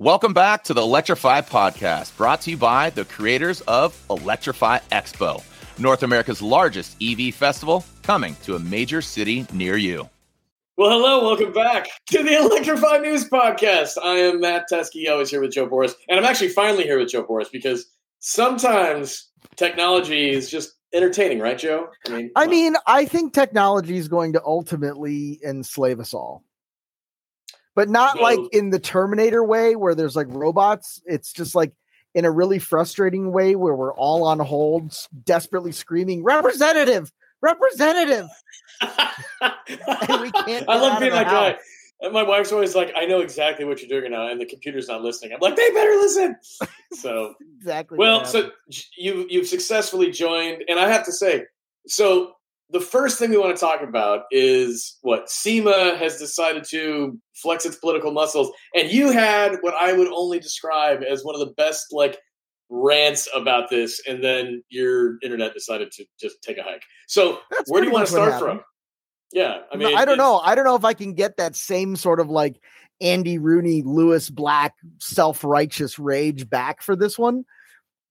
Welcome back to the Electrify podcast, brought to you by the creators of Electrify Expo, North America's largest EV festival, coming to a major city near you. Well, hello, welcome back to the Electrify News Podcast. I am Matt Teske, always here with Jo Borras, and I'm actually finally here with Jo Borras because sometimes technology is just entertaining, right, Joe? I mean, I mean, I think technology is going to ultimately enslave us all but not no. like in the Terminator way where there's like robots. It's just like in a really frustrating way where we're all on hold, desperately screaming, "Representative, representative!" and we can't. I love being that guy. And my wife's always like, "I know exactly what you're doing now," and the computer's not listening. I'm like, "They better listen." So exactly. Well, so you you've successfully joined, and I have to say, so the first thing we want to talk about is what SEMA has decided to flex its political muscles. And you had what I would only describe as one of the best like rants about this, and then your internet decided to just take a hike. So That's where do you want to start from? Yeah, I mean, I don't know. I don't know if I can get that same sort of like Andy Rooney, Lewis Black, self righteous rage back for this one,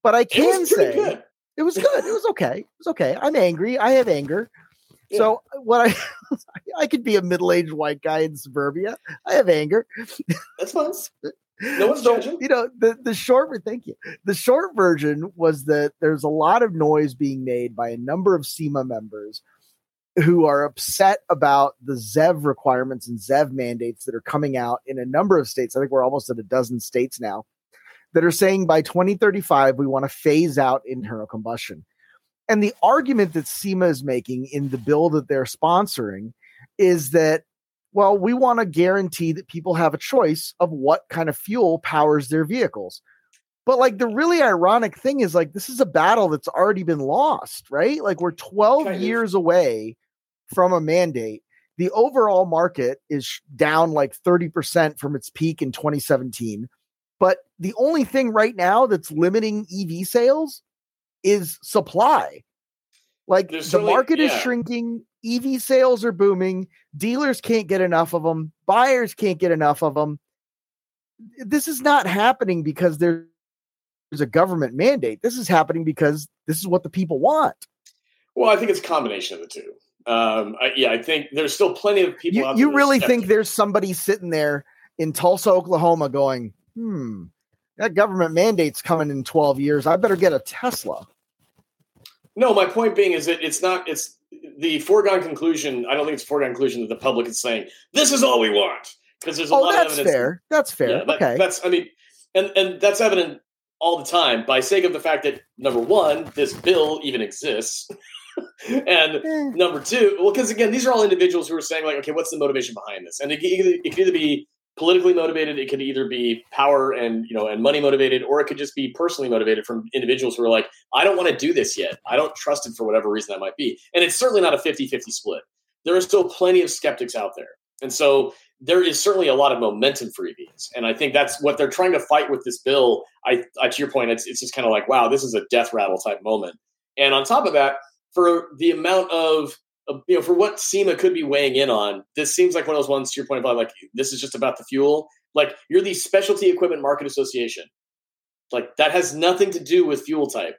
but I can say. Good it was good. It was okay. It was okay. I'm angry. I have anger. Yeah. So what I I could be a middle-aged white guy in suburbia. I have anger. That's fun. No one's so, judging. You know, the, the short thank you. The short version was that there's a lot of noise being made by a number of SEMA members who are upset about the ZEV requirements and ZEV mandates that are coming out in a number of states. I think we're almost at a dozen states now that are saying by 2035 we want to phase out internal mm. combustion. And the argument that SEMA is making in the bill that they're sponsoring is that, well, we want to guarantee that people have a choice of what kind of fuel powers their vehicles. But like the really ironic thing is like this is a battle that's already been lost, right? Like we're 12 kind years away from a mandate. The overall market is down like 30% from its peak in 2017. But the only thing right now that's limiting EV sales is supply. Like There's the market yeah. is shrinking, EV sales are booming, dealers can't get enough of them, buyers can't get enough of them. This is not happening because there's a government mandate. This is happening because this is what the people want. Well, I think it's a combination of the two. Um, I, yeah, I think there's still plenty of people. You, you really think there's somebody sitting there in Tulsa, Oklahoma, going, "Hmm, that government mandate's coming in 12 years. I better get a Tesla. No, my point being is that it's not, it's the foregone conclusion. I don't think it's a foregone conclusion that the public is saying, this is all we want. Because there's a oh, lot that's of evidence. That's fair. That's fair. Yeah, that, okay. That's, I mean, and, and that's evident all the time by sake of the fact that number one, this bill even exists. and eh. number two, well, because again, these are all individuals who are saying, like, okay, what's the motivation behind this? And it, it, it could either be politically motivated it could either be power and you know and money motivated or it could just be personally motivated from individuals who are like i don't want to do this yet. I don't trust it for whatever reason that might be. And it's certainly not a 50-50 split. There are still plenty of skeptics out there. And so there is certainly a lot of momentum for evs and i think that's what they're trying to fight with this bill. I, I to your point it's, it's just kind of like wow this is a death rattle type moment. And on top of that for the amount of Uh, you know, for what SEMA could be weighing in on, this seems like one of those ones. To your point about like this is just about the fuel. Like you're the Specialty Equipment Market Association. Like that has nothing to do with fuel type.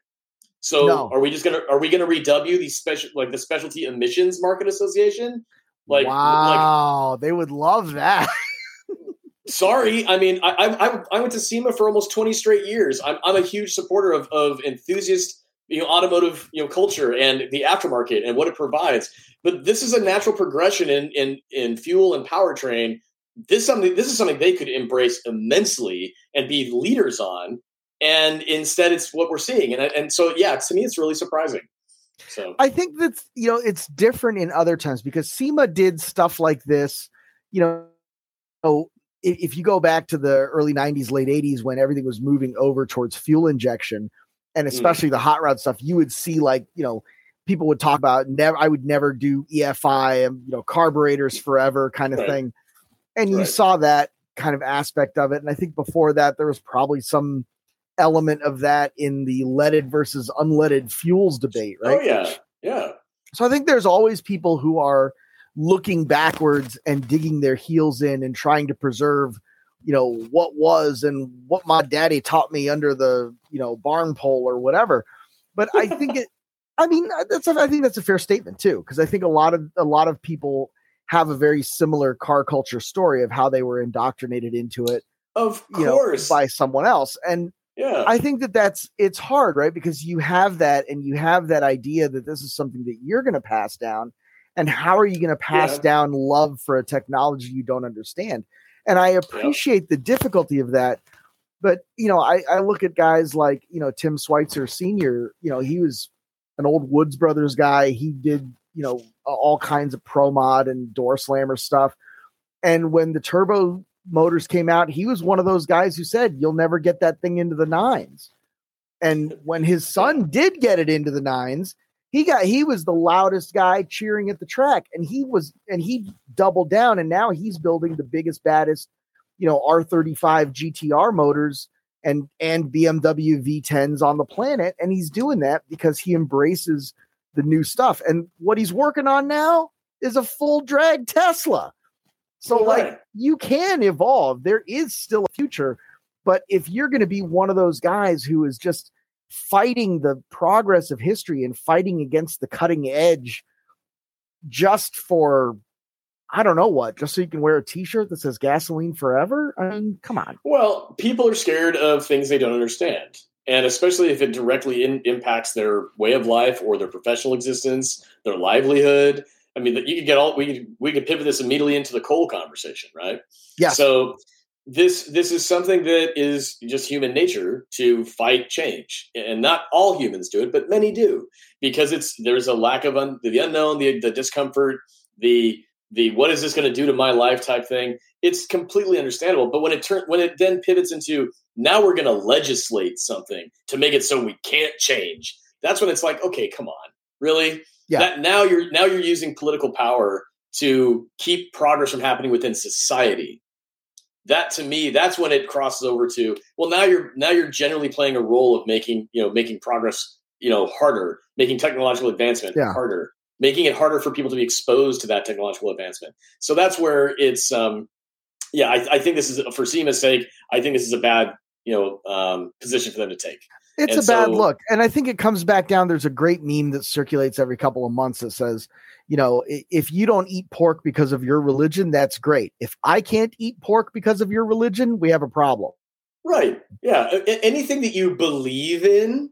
So no. are we just gonna are we gonna rew the special like the Specialty Emissions Market Association? Like wow, like, they would love that. sorry, I mean I, I I went to SEMA for almost twenty straight years. I'm I'm a huge supporter of of enthusiast you know automotive you know culture and the aftermarket and what it provides. But this is a natural progression in in in fuel and powertrain. This something this is something they could embrace immensely and be leaders on. And instead it's what we're seeing. And and so yeah to me it's really surprising. So. I think that's you know it's different in other times because sema did stuff like this you know oh if you go back to the early 90s late 80s when everything was moving over towards fuel injection and mm. especially mm. the hot rod stuff, you would see like, you know, people would talk about never I would never do EFI and you know carburetors forever kind of right. thing. And you right. saw that kind of aspect of it. And I think before that there was probably some element of that in the leaded versus unleaded fuels debate, right? Oh yeah. Yeah. So I think there's always people who are looking backwards and digging their heels in and trying to preserve you know what was and what my daddy taught me under the you know barn pole or whatever. But i think it i mean uh, that's a, i think that's a fair statement too because i think a lot of a lot of people have a very similar car culture story of how they were indoctrinated into it of you course. know, by someone else. And yeah. I think that that's it's hard right? Because you have that and you have that idea that this is something that you're going to pass down. And how are you going to pass Yeah. down love for a technology you don't understand and i appreciate the difficulty of that. But you know I, I look at guys like you know tim schweitzer senior you know he was an old woods brothers guy. He did you know all kinds of pro mod and door slammer stuff. And when the turbo motors came out he was one of those guys who said you'll never get that thing into the nines. And when his son did get it into the nines he got he was the loudest guy cheering at the track and he was and he doubled down and now he's building the biggest baddest you know r35 gtr motors and and bmw v10s on the planet and he's doing that because he embraces the new stuff. And what he's working on now is a full drag tesla. So like you can evolve. There is still a future but if you're going to be one of those guys who is just fighting the progress of history and fighting against the cutting edge just for I don't know what, just so you can wear a t-shirt that says gasoline forever? I mean, come on. Well, people are scared of things they don't understand. And especially if it directly in, impacts their way of life or their professional existence, their livelihood. I mean, that you could get all we could, we could pivot this immediately into the coal conversation, right? Yeah. So this this is something that is just human nature to fight change, and not all humans do it, but many do because it's there's a lack of un, the unknown, the the discomfort, the the what is this going to do to my life type thing. It's completely understandable. But when it turn when it then pivots into now we're going to legislate something to make it so we can't change, that's when it's like, okay, come on, really? Yeah. That now you're now you're using political power to keep progress from happening within society that to me that's when it crosses over to well now you're now you're generally playing a role of making you know making progress you know harder making technological advancement Yeah. harder making it harder for people to be exposed to that technological advancement so that's where it's um yeah i, I think this is for SEMA's sake i think this is a bad you know um position for them to take It's And a bad look. And I think it comes back down. There's a great meme that circulates every couple of months that says, you know, if you don't eat pork because of your religion, that's great. If I can't eat pork because of your religion, we have a problem. Right. Yeah. Anything that you believe in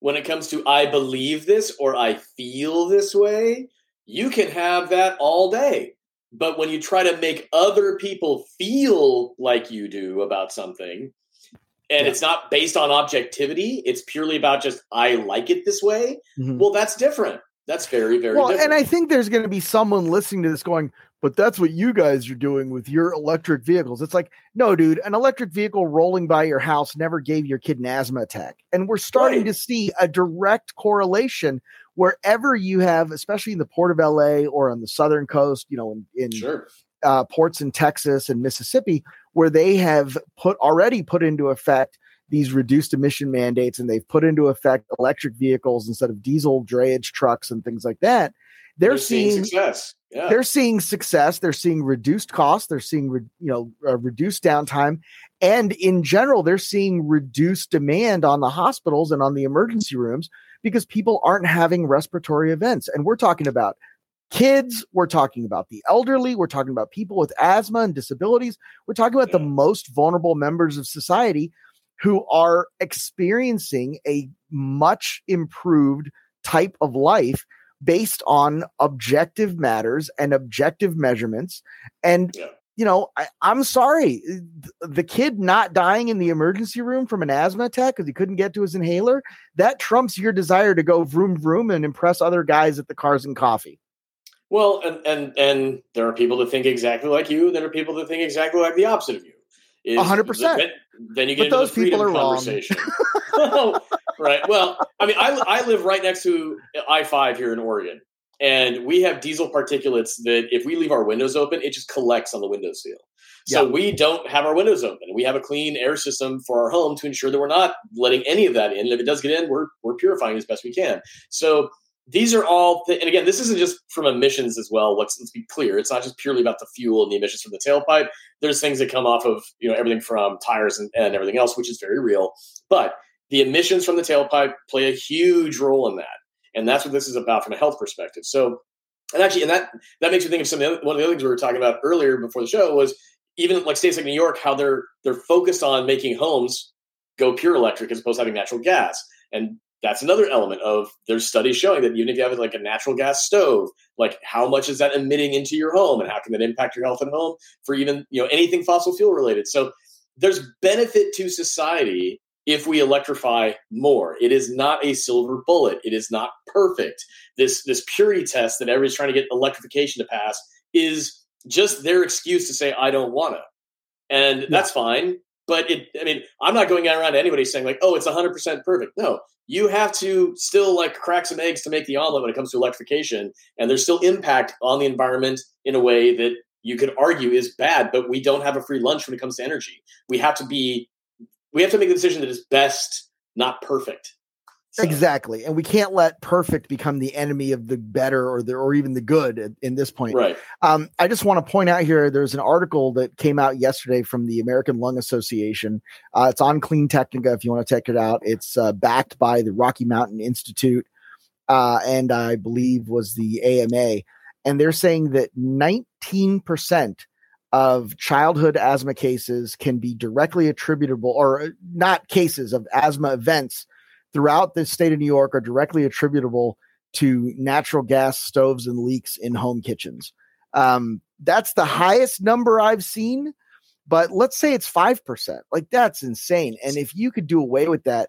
when it comes to I believe this or I feel this way, you can have that all day. But when you try to make other people feel like you do about something, and Yeah. it's not based on objectivity, it's purely about just I like it this way, Mhm. well, that's different. That's very, very Well, different. and I think there's going to be someone listening to this going, but that's what you guys are doing with your electric vehicles. It's like, no, dude, an electric vehicle rolling by your house never gave your kid an asthma attack. And we're starting Right. to see a direct correlation wherever you have, especially in the port of LA or on the southern coast, you know, in, in sure. Uh, ports in Texas and Mississippi, where they have put already put into effect these reduced emission mandates and they've put into effect electric vehicles instead of diesel drayage trucks and things like that. They're, seeing, success. Yeah. they're seeing success. They're seeing reduced costs. They're seeing re- you know uh, reduced downtime, and in general, they're seeing reduced demand on the hospitals and on the emergency rooms because people aren't having respiratory events. And we're talking about kids. We're talking about the elderly. We're talking about people with asthma and disabilities. We're talking about the most vulnerable members of society who are experiencing a much improved type of life based on objective matters and objective measurements. And, Yeah. you know, I, I'm sorry, the kid not dying in the emergency room from an asthma attack because he couldn't get to his inhaler, that trumps your desire to go vroom vroom and impress other guys at the cars and coffee. Well, and and and there are people that think exactly like you. There are people that think exactly like the opposite of you. Hundred percent. Then, you get But into those the people are wrong. right. Well, I mean, I I live right next to I five here in Oregon, and we have diesel particulates that if we leave our windows open, it just collects on the window seal. So Yeah. we don't have our windows open. We have a clean air system for our home to ensure that we're not letting any of that in. And if it does get in, we're we're purifying as best we can. So these are all, and again, this isn't just from emissions as well. Let's let's be clear. It's not just purely about the fuel and the emissions from the tailpipe. There's things that come off of you know everything from tires and, and everything else, which is very real. But the emissions from the tailpipe play a huge role in that, and that's what this is about from a health perspective. So, and actually, and that that makes me think of some of the other, one of the other things we were talking about earlier before the show was even like states like New York, how they're they're focused on making homes go pure electric as opposed to having natural gas. And that's another element of there's studies showing that even if you have like a natural gas stove, like how much is that emitting into your home and how can that impact your health at home for even, you know, anything fossil fuel related. So there's benefit to society if we electrify more. It is not a silver bullet. It is not perfect. This this purity test that everybody's trying to get electrification to pass is just their excuse to say I don't want to. And yeah. that's fine. But it, I mean, I'm not going around to anybody saying like, "Oh, it's 100 percent perfect." No, you have to still like crack some eggs to make the omelet when it comes to electrification, and there's still impact on the environment in a way that you could argue is bad. But we don't have a free lunch when it comes to energy. We have to be, we have to make the decision that is best, not perfect. Exactly, and we can't let perfect become the enemy of the better or the or even the good at, in this point. Right. Um, I just want to point out here. There's an article that came out yesterday from the American Lung Association. Uh, it's on Clean Technica if you want to check it out. It's uh, backed by the Rocky Mountain Institute, uh, and I believe was the AMA, and they're saying that 19 percent of childhood asthma cases can be directly attributable, or uh, not cases of asthma events throughout the state of New York are directly attributable to natural gas stoves and leaks in home kitchens. Um, that's the highest number I've seen, but let's say it's 5%. Like that's insane. And if you could do away with that,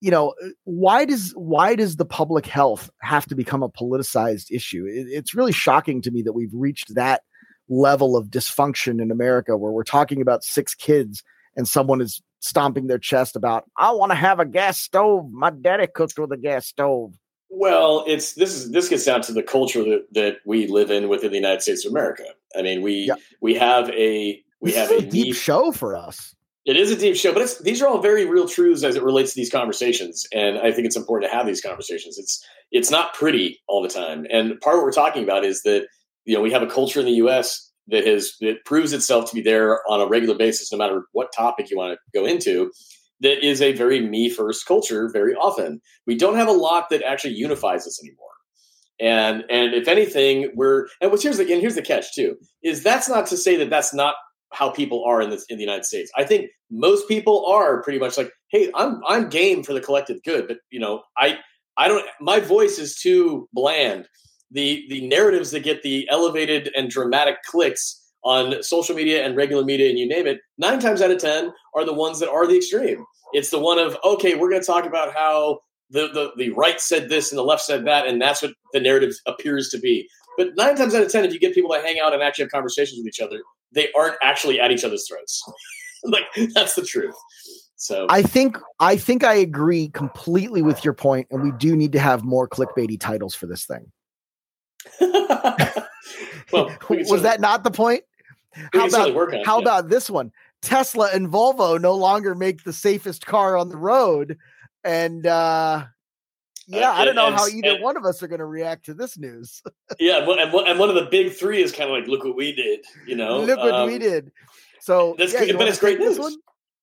you know, uh, why does why does the public health have to become a politicized issue? It, it's really shocking to me that we've reached that level of dysfunction in America where we're talking about six kids and someone is stomping their chest about I want to have a gas stove. My daddy cooked with a gas stove. Well, it's this is this gets down to the culture that, that we live in within the United States of America. I mean, we yeah. we have a we this have a, a deep show for us. It is a deep show, but it's, these are all very real truths as it relates to these conversations, and I think it's important to have these conversations. It's it's not pretty all the time, and part of what we're talking about is that you know we have a culture in the U.S that has that proves itself to be there on a regular basis, no matter what topic you want to go into. That is a very me first culture. Very often, we don't have a lot that actually unifies us anymore. And and if anything, we're and what's here's the and here's the catch too is that's not to say that that's not how people are in the in the United States. I think most people are pretty much like, hey, I'm I'm game for the collective good, but you know, I I don't my voice is too bland the the narratives that get the elevated and dramatic clicks on social media and regular media and you name it, nine times out of ten are the ones that are the extreme. It's the one of okay, we're going to talk about how the, the the right said this and the left said that, and that's what the narrative appears to be. But nine times out of ten, if you get people to hang out and actually have conversations with each other, they aren't actually at each other's throats. like that's the truth. So I think I think I agree completely with your point, and we do need to have more clickbaity titles for this thing. well, was that not the point? How about how yeah. about this one? Tesla and Volvo no longer make the safest car on the road, and uh, yeah, uh, I don't know and, how either and, one of us are going to react to this news. yeah, and, and one of the big three is kind of like, look what we did, you know, look what um, we did. So that's yeah, but it's great news. One?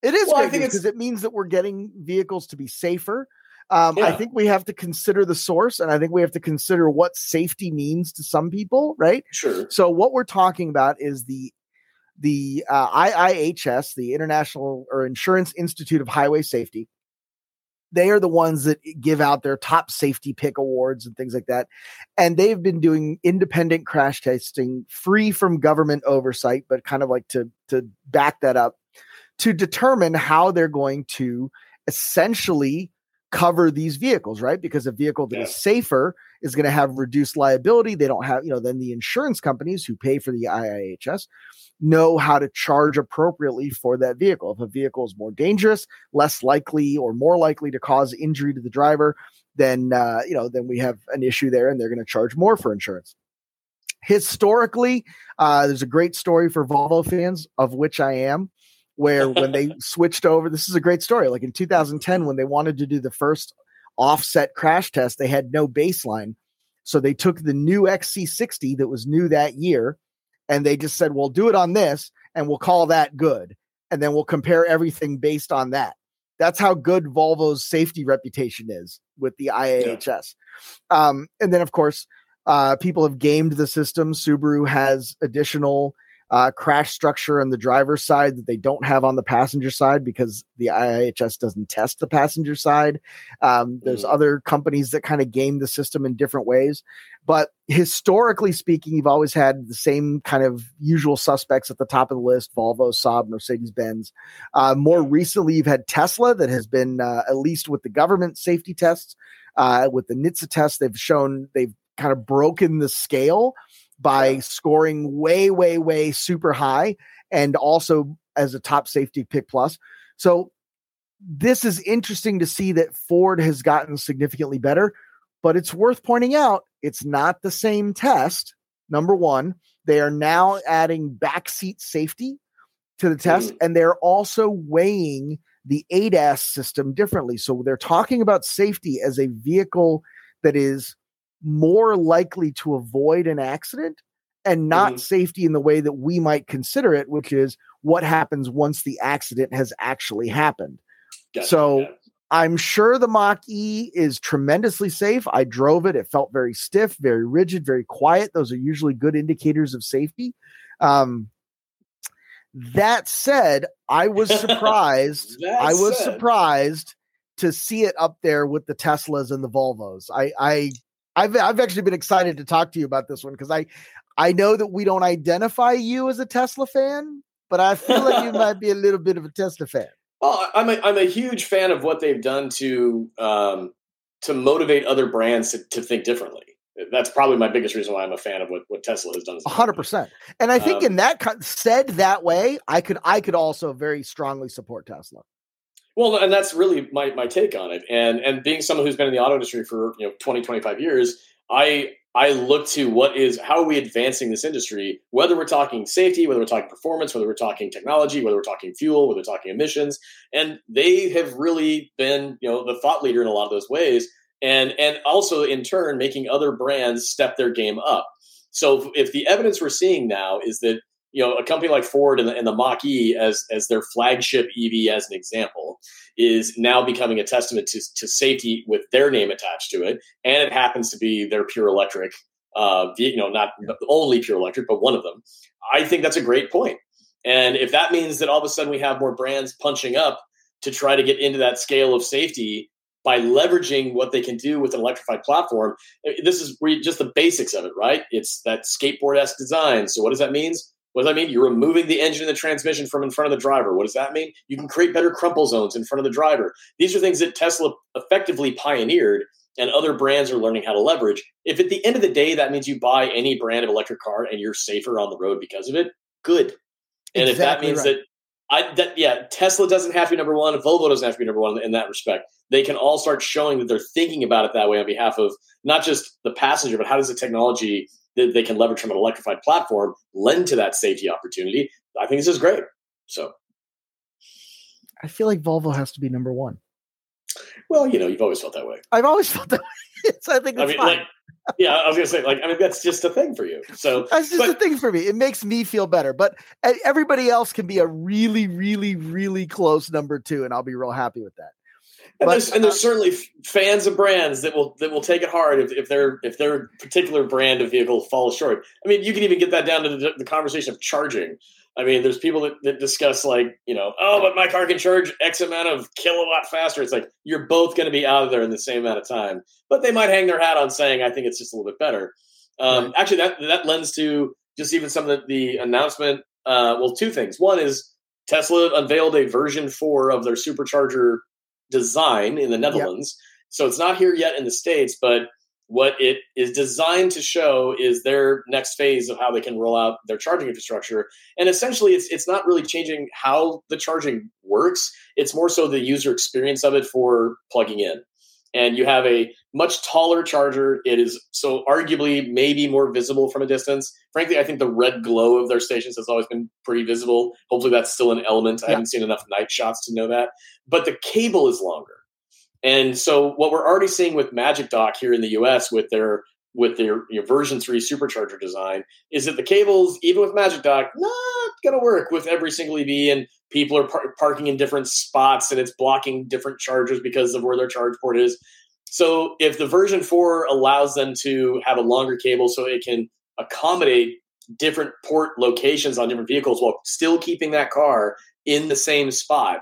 It is well, great because it means that we're getting vehicles to be safer. Um, yeah. I think we have to consider the source, and I think we have to consider what safety means to some people, right? Sure. So what we're talking about is the the uh, IIHS, the International or Insurance Institute of Highway Safety. They are the ones that give out their top safety pick awards and things like that. And they've been doing independent crash testing free from government oversight, but kind of like to, to back that up to determine how they're going to essentially cover these vehicles, right? Because a vehicle that yeah. is safer is going to have reduced liability. They don't have, you know, then the insurance companies who pay for the IIHS know how to charge appropriately for that vehicle. If a vehicle is more dangerous, less likely or more likely to cause injury to the driver, then uh, you know, then we have an issue there, and they're going to charge more for insurance. Historically, uh, there's a great story for Volvo fans, of which I am where when they switched over, this is a great story. Like in 2010, when they wanted to do the first offset crash test, they had no baseline. So they took the new XC60 that was new that year and they just said, well, do it on this and we'll call that good. And then we'll compare everything based on that. That's how good Volvo's safety reputation is with the IIHS. Yeah. Um, and then, of course, uh, people have gamed the system. Subaru has additional uh, crash structure on the driver's side that they don't have on the passenger side because the IIHS doesn't test the passenger side. Um, there's mm. other companies that kind of game the system in different ways. But historically speaking, you've always had the same kind of usual suspects at the top of the list Volvo, Saab, Mercedes Benz. Uh, more recently, you've had Tesla that has been, uh, at least with the government safety tests, uh, with the NHTSA test, they've shown they've kind of broken the scale by scoring way, way, way super high and also as a top safety pick plus. So this is interesting to see that Ford has gotten significantly better, but it's worth pointing out it's not the same test. Number one, they are now adding backseat safety to the test, mm-hmm. and they're also weighing the ADAS system differently. So they're talking about safety as a vehicle that is more likely to avoid an accident and not mm-hmm. safety in the way that we might consider it, which is what happens once the accident has actually happened. Gotcha, so yeah. I'm sure the Mach E is tremendously safe. I drove it. It felt very stiff, very rigid, very quiet. Those are usually good indicators of safety. Um, that said, I was surprised. I was said. surprised to see it up there with the Teslas and the Volvos. I, I I've I've actually been excited to talk to you about this one because I I know that we don't identify you as a Tesla fan, but I feel like you might be a little bit of a Tesla fan. Well, I'm a, I'm a huge fan of what they've done to um, to motivate other brands to, to think differently. That's probably my biggest reason why I'm a fan of what, what Tesla has done. hundred percent. And I think um, in that said that way, I could I could also very strongly support Tesla. Well, and that's really my, my take on it. And and being someone who's been in the auto industry for you know 20, 25 years, I I look to what is how are we advancing this industry, whether we're talking safety, whether we're talking performance, whether we're talking technology, whether we're talking fuel, whether we're talking emissions, and they have really been you know the thought leader in a lot of those ways, and and also in turn making other brands step their game up. So if the evidence we're seeing now is that you know, a company like Ford and the, and the Mach E as as their flagship EV, as an example, is now becoming a testament to, to safety with their name attached to it, and it happens to be their pure electric. Uh, you know, not only pure electric, but one of them. I think that's a great point. And if that means that all of a sudden we have more brands punching up to try to get into that scale of safety by leveraging what they can do with an electrified platform, this is just the basics of it, right? It's that skateboard esque design. So what does that mean? What does that mean? You're removing the engine and the transmission from in front of the driver. What does that mean? You can create better crumple zones in front of the driver. These are things that Tesla effectively pioneered and other brands are learning how to leverage. If at the end of the day that means you buy any brand of electric car and you're safer on the road because of it, good. And exactly if that means right. that I that yeah, Tesla doesn't have to be number one, Volvo doesn't have to be number one in that respect. They can all start showing that they're thinking about it that way on behalf of not just the passenger, but how does the technology that they can leverage from an electrified platform lend to that safety opportunity. I think this is great. So I feel like Volvo has to be number one. Well, you know, you've always felt that way. I've always felt that way. so I think I mean, fine. Like, yeah, I was gonna say, like, I mean, that's just a thing for you. So that's just but, a thing for me. It makes me feel better. But everybody else can be a really, really, really close number two, and I'll be real happy with that. And, but, there's, and there's certainly fans of brands that will that will take it hard if, if their if their particular brand of vehicle falls short. I mean, you can even get that down to the, the conversation of charging. I mean, there's people that, that discuss like, you know, oh, but my car can charge X amount of kilowatt faster. It's like you're both going to be out of there in the same amount of time. But they might hang their hat on saying, I think it's just a little bit better. Um, right. Actually, that that lends to just even some of the, the announcement. Uh, well, two things. One is Tesla unveiled a version four of their supercharger design in the Netherlands. Yep. So it's not here yet in the States, but what it is designed to show is their next phase of how they can roll out their charging infrastructure. And essentially it's it's not really changing how the charging works. It's more so the user experience of it for plugging in. And you have a much taller charger. It is so arguably maybe more visible from a distance. Frankly, I think the red glow of their stations has always been pretty visible. Hopefully, that's still an element. I haven't seen enough night shots to know that. But the cable is longer. And so what we're already seeing with Magic Dock here in the US with their with their you know, version 3 supercharger design is that the cables even with Magic Dock not going to work with every single EV and people are par- parking in different spots and it's blocking different chargers because of where their charge port is. So if the version 4 allows them to have a longer cable so it can accommodate different port locations on different vehicles while still keeping that car in the same spot,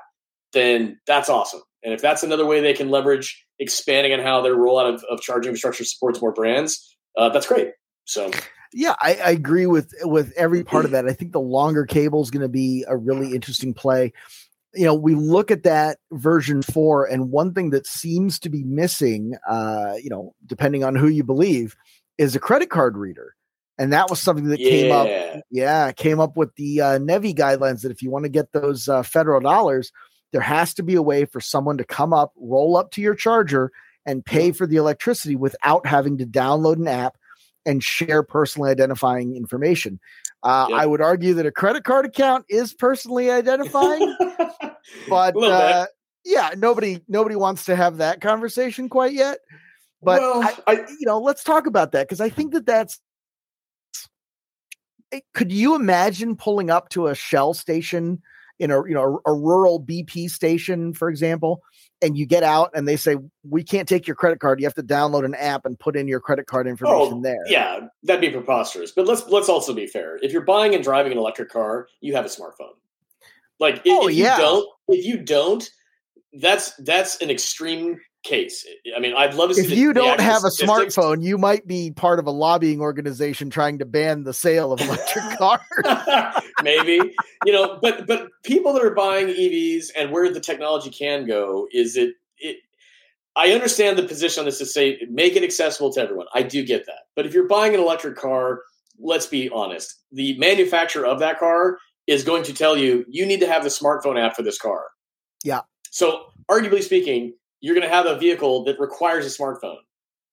then that's awesome. And if that's another way they can leverage expanding on how their rollout of, of charging infrastructure supports more brands, uh, that's great. So yeah, I, I, agree with with every part of that. I think the longer cable is going to be a really interesting play. You know, we look at that version four, and one thing that seems to be missing, uh, you know, depending on who you believe, is a credit card reader and that was something that yeah. came up yeah came up with the uh, NEVI guidelines that if you want to get those uh, federal dollars there has to be a way for someone to come up roll up to your charger and pay for the electricity without having to download an app and share personally identifying information uh, yep. i would argue that a credit card account is personally identifying but uh, yeah nobody nobody wants to have that conversation quite yet but well, I, I, you know let's talk about that because i think that that's could you imagine pulling up to a Shell station in a you know a, a, rural BP station, for example, and you get out and they say we can't take your credit card. You have to download an app and put in your credit card information oh, there. Yeah, that'd be preposterous. But let's let's also be fair. If you're buying and driving an electric car, you have a smartphone. Like if, oh, if you don't, if you don't, that's that's an extreme case. I mean, I'd love to see. If you don't have a smartphone, you might be part of a lobbying organization trying to ban the sale of electric cars. Maybe you know, but but people that are buying EVs and where the technology can go is it it. I understand the position on this to say make it accessible to everyone. I do get that, but if you're buying an electric car, let's be honest. The manufacturer of that car is going to tell you you need to have the smartphone app for this car. Yeah. So, arguably speaking, you're going to have a vehicle that requires a smartphone.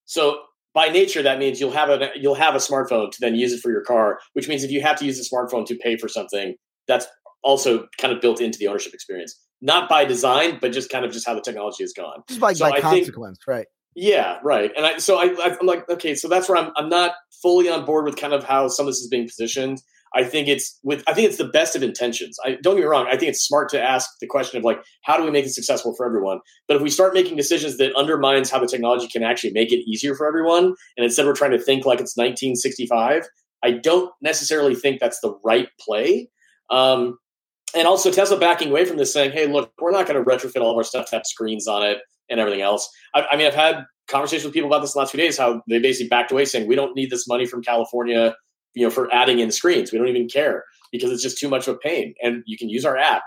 So by nature, that means you'll have a you'll have a smartphone to then use it for your car. Which means if you have to use a smartphone to pay for something, that's also kind of built into the ownership experience. Not by design, but just kind of just how the technology has gone. Just by, so by consequence, think, right? Yeah, right. And I so I, I'm like, okay, so that's where I'm I'm not fully on board with kind of how some of this is being positioned. I think it's with I think it's the best of intentions. I don't get me wrong. I think it's smart to ask the question of like, how do we make it successful for everyone? But if we start making decisions that undermines how the technology can actually make it easier for everyone, and instead we're trying to think like it's 1965, I don't necessarily think that's the right play. Um, and also Tesla backing away from this, saying, "Hey, look, we're not going to retrofit all of our stuff to have screens on it and everything else." I, I mean, I've had conversations with people about this the last few days, how they basically backed away, saying, "We don't need this money from California." You know, for adding in screens. We don't even care because it's just too much of a pain. And you can use our app.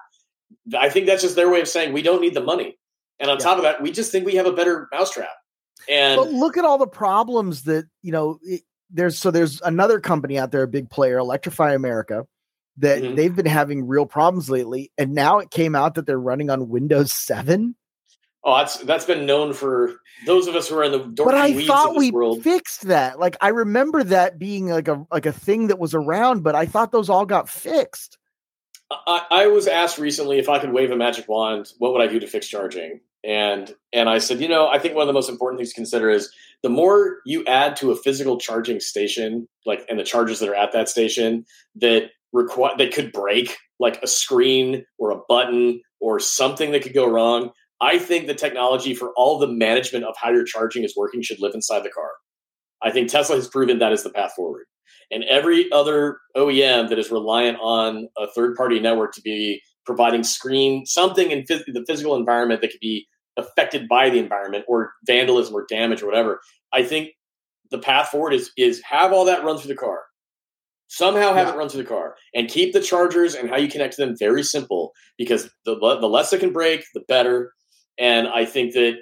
I think that's just their way of saying we don't need the money. And on yeah. top of that, we just think we have a better mousetrap. And but look at all the problems that you know. It, there's so there's another company out there, a big player, Electrify America, that mm-hmm. they've been having real problems lately, and now it came out that they're running on Windows Seven. Oh, that's that's been known for those of us who are in the dorky but I thought we world. fixed that. Like I remember that being like a like a thing that was around, but I thought those all got fixed. I, I was asked recently if I could wave a magic wand, what would I do to fix charging? And and I said, you know, I think one of the most important things to consider is the more you add to a physical charging station, like and the chargers that are at that station that require that could break, like a screen or a button or something that could go wrong I think the technology for all the management of how your charging is working should live inside the car. I think Tesla has proven that is the path forward. And every other OEM that is reliant on a third party network to be providing screen something in phys- the physical environment that could be affected by the environment or vandalism or damage or whatever, I think the path forward is is have all that run through the car. Somehow have yeah. it run through the car and keep the chargers and how you connect to them very simple because the, the less it can break, the better. And I think that,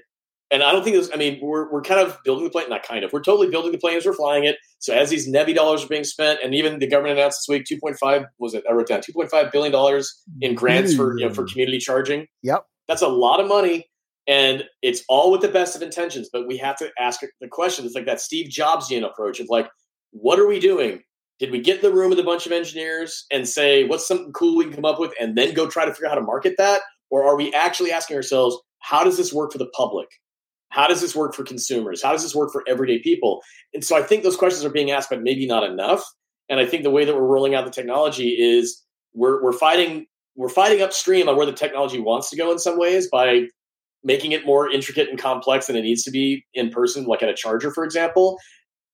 and I don't think this, I mean, we're, we're kind of building the plane, not kind of, we're totally building the plane as we're flying it. So as these NEVI dollars are being spent, and even the government announced this week, 2.5, was it, I wrote down, $2.5 billion in grants for, you know, for community charging. Yep. That's a lot of money. And it's all with the best of intentions, but we have to ask the question. It's like that Steve Jobsian approach of like, what are we doing? Did we get in the room with a bunch of engineers and say, what's something cool we can come up with and then go try to figure out how to market that? Or are we actually asking ourselves, how does this work for the public? How does this work for consumers? How does this work for everyday people? And so I think those questions are being asked, but maybe not enough. And I think the way that we're rolling out the technology is we're we're fighting we're fighting upstream on where the technology wants to go in some ways by making it more intricate and complex than it needs to be in person, like at a charger, for example,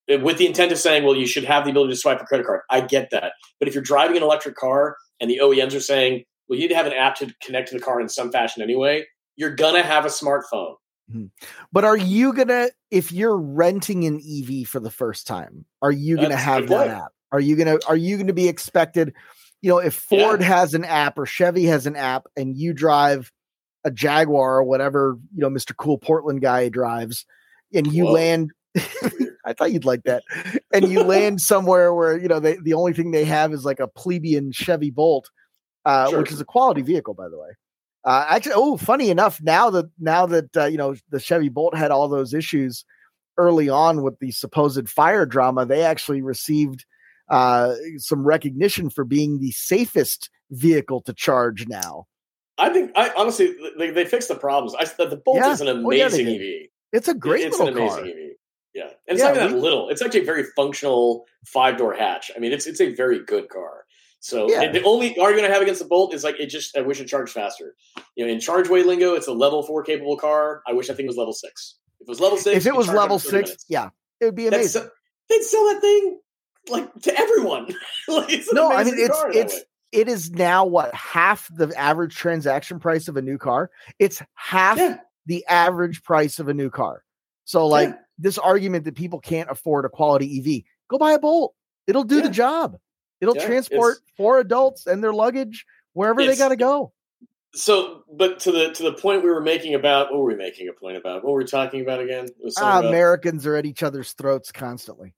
eh, with the intent of saying, well, you should have the ability to swipe a credit card. I get that. But if you're driving an electric car and the OEMs are saying, well, you need to have an app to connect to the car in some fashion anyway, you're to have a smartphone. Mm-hmm. But are you to, if you're renting an EV for the first time, are you going to have that app? Are you to, are you to be expected? You know, if Ford yeah. has an app or Chevy has an app and you drive a Jaguar or whatever, you know, Mr. Cool Portland guy drives and you Whoa. land I thought you'd like that. And you land somewhere where you know they, the only thing they have is like a plebeian Chevy Bolt, uh, sure. which is a quality vehicle, by the way. Uh, actually, oh, funny enough, now that now that uh, you know the Chevy Bolt had all those issues early on with the supposed fire drama, they actually received uh, some recognition for being the safest vehicle to charge now. I think I honestly they, they fixed the problems. I the Bolt yeah. is an amazing oh, yeah, EV. It's a great it's an amazing car. EV. Yeah, and it's yeah, not even that little. It's actually a very functional five door hatch. I mean, it's it's a very good car. So yeah. the only argument I have against the Bolt is like it just I wish it charged faster. You know, in ChargeWay lingo, it's a level four capable car. I wish I think it was level six. If it was level six, if it was level six, minutes. yeah, it would be amazing. That's, they'd sell that thing like to everyone. like, no, I mean it's it's it is now what half the average transaction price of a new car. It's half yeah. the average price of a new car. So like. Yeah this argument that people can't afford a quality EV. Go buy a Bolt. It'll do the job. It'll yeah, transport four adults and their luggage wherever they got to go. So, but to the to the point we were making about what were we making a point about? What were we talking about again? Ah, Americans are at each other's throats constantly.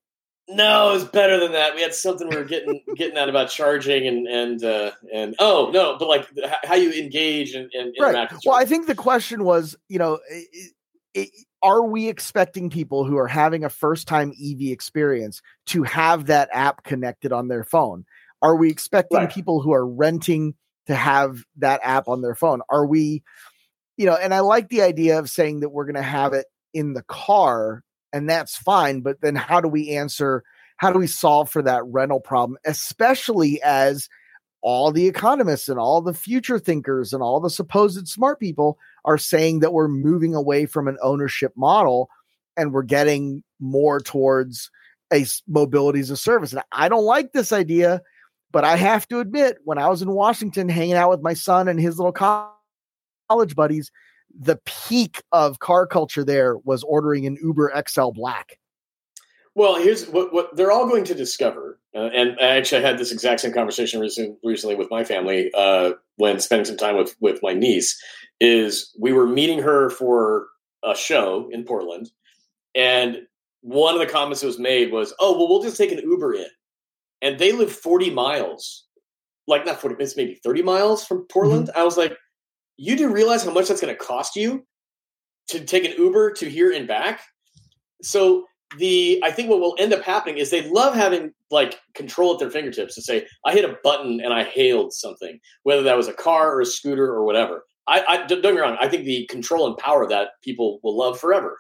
No, it's better than that. We had something we were getting getting at about charging and and uh, and oh no, but like how you engage and, and interact. Right. Well, I think the question was, you know, it, it, are we expecting people who are having a first time EV experience to have that app connected on their phone? Are we expecting right. people who are renting to have that app on their phone? Are we, you know, and I like the idea of saying that we're going to have it in the car and that's fine. But then how do we answer? How do we solve for that rental problem, especially as all the economists and all the future thinkers and all the supposed smart people are saying that we're moving away from an ownership model and we're getting more towards a mobility as a service. And I don't like this idea, but I have to admit, when I was in Washington hanging out with my son and his little college buddies, the peak of car culture there was ordering an Uber XL Black. Well, here's what, what they're all going to discover. Uh, and I actually had this exact same conversation recently with my family uh, when spending some time with, with my niece. Is we were meeting her for a show in Portland, and one of the comments that was made was, "Oh, well, we'll just take an Uber in," and they live forty miles, like not forty, minutes, maybe thirty miles from Portland. Mm-hmm. I was like, "You do realize how much that's going to cost you to take an Uber to here and back?" So the I think what will end up happening is they love having like control at their fingertips to say I hit a button and I hailed something, whether that was a car or a scooter or whatever. I, I don't get me wrong. I think the control and power of that people will love forever,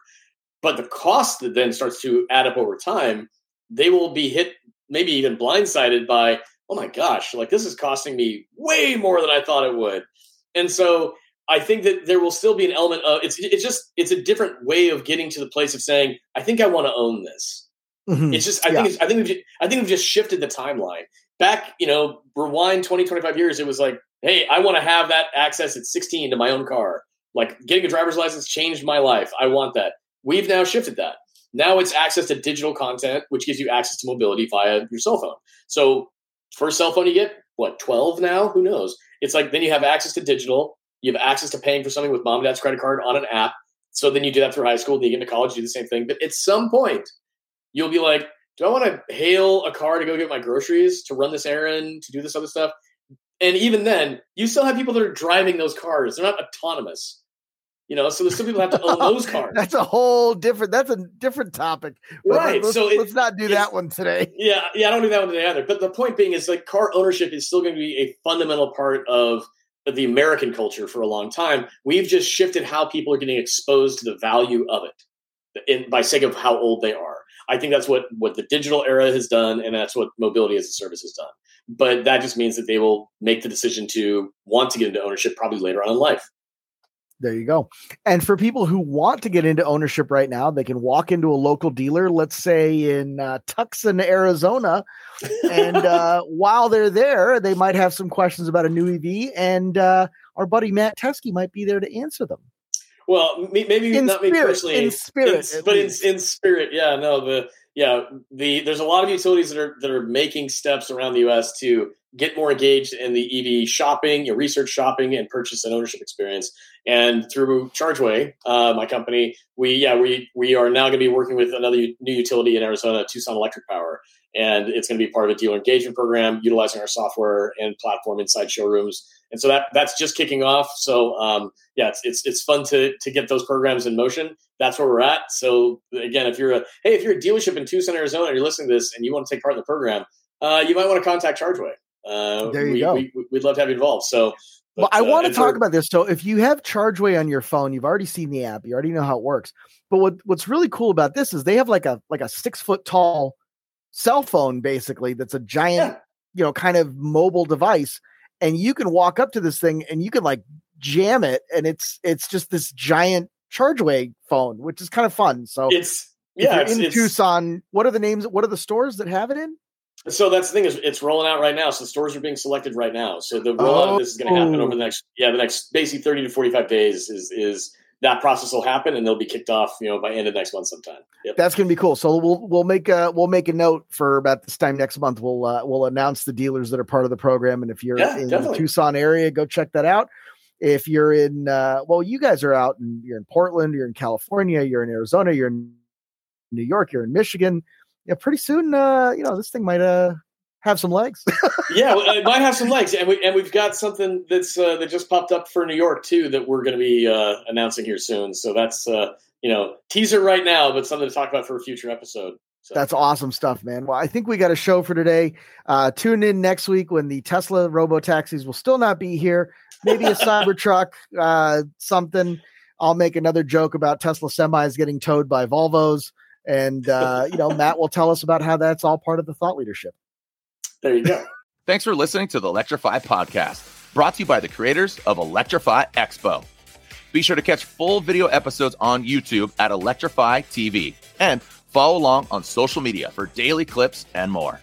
but the cost that then starts to add up over time, they will be hit, maybe even blindsided by, oh my gosh, like this is costing me way more than I thought it would, and so I think that there will still be an element of it's it's just it's a different way of getting to the place of saying I think I want to own this. Mm-hmm. It's just I yeah. think it's, I think we've, I think we've just shifted the timeline back. You know, rewind 20, 25 years. It was like, hey, I want to have that access at 16 to my own car. Like getting a driver's license changed my life. I want that. We've now shifted that. Now it's access to digital content, which gives you access to mobility via your cell phone. So first cell phone you get, what, 12 now? Who knows? It's like then you have access to digital you have access to paying for something with mom and dad's credit card on an app. So then you do that through high school. Then you get into college, you do the same thing. But at some point, you'll be like, do I want to hail a car to go get my groceries, to run this errand, to do this other stuff? And even then, you still have people that are driving those cars. They're not autonomous. You know, so there's still people have to own oh, those cars. that's a whole different. That's a different topic. Right. Let's, so it, let's not do that one today. Yeah, yeah, I don't do that one today either. But the point being is, like, car ownership is still going to be a fundamental part of the American culture for a long time. We've just shifted how people are getting exposed to the value of it in, by sake of how old they are. I think that's what what the digital era has done, and that's what mobility as a service has done. But that just means that they will make the decision to want to get into ownership probably later on in life. There you go. And for people who want to get into ownership right now, they can walk into a local dealer, let's say in uh, Tucson, Arizona. And uh, while they're there, they might have some questions about a new EV. And uh, our buddy Matt Teske might be there to answer them. Well, maybe in not spirit, me personally, in spirit, in, but in, in spirit, yeah, no, the yeah, the there's a lot of utilities that are that are making steps around the U.S. to get more engaged in the EV shopping, your research shopping, and purchase and ownership experience. And through Chargeway, uh, my company, we yeah we we are now going to be working with another new utility in Arizona, Tucson Electric Power, and it's going to be part of a dealer engagement program utilizing our software and platform inside showrooms. And so that that's just kicking off. So um, yeah, it's, it's it's fun to to get those programs in motion. That's where we're at. So again, if you're a hey, if you're a dealership in Tucson, Arizona, and you're listening to this and you want to take part in the program, uh, you might want to contact Chargeway. Uh, there you we, go. We, would love to have you involved. So, but, well, I uh, want to talk about this. So, if you have Chargeway on your phone, you've already seen the app, you already know how it works. But what what's really cool about this is they have like a like a six foot tall cell phone, basically, that's a giant, yeah. you know, kind of mobile device, and you can walk up to this thing and you can like jam it, and it's it's just this giant Chargeway phone, which is kind of fun. So it's yeah, it's, in it's, Tucson. What are the names? What are the stores that have it in? So that's the thing is it's rolling out right now. So the stores are being selected right now. So the rollout oh. of this is going to happen over the next yeah the next basically thirty to forty five days is is that process will happen and they'll be kicked off you know by end of next month sometime. Yep. That's going to be cool. So we'll we'll make a we'll make a note for about this time next month. We'll uh, we'll announce the dealers that are part of the program and if you're yeah, in definitely. the Tucson area, go check that out. If you're in uh, well, you guys are out and you're in Portland, you're in California, you're in Arizona, you're in New York, you're in Michigan. Yeah, pretty soon, uh, you know, this thing might uh have some legs. yeah, it might have some legs, and we and we've got something that's uh, that just popped up for New York too that we're going to be uh, announcing here soon. So that's uh, you know teaser right now, but something to talk about for a future episode. So. That's awesome stuff, man. Well, I think we got a show for today. Uh, tune in next week when the Tesla robo taxis will still not be here. Maybe a Cybertruck, uh, something. I'll make another joke about Tesla semis getting towed by Volvos, and uh, you know Matt will tell us about how that's all part of the thought leadership. There you go. Thanks for listening to the Electrify podcast, brought to you by the creators of Electrify Expo. Be sure to catch full video episodes on YouTube at Electrify TV and follow along on social media for daily clips and more.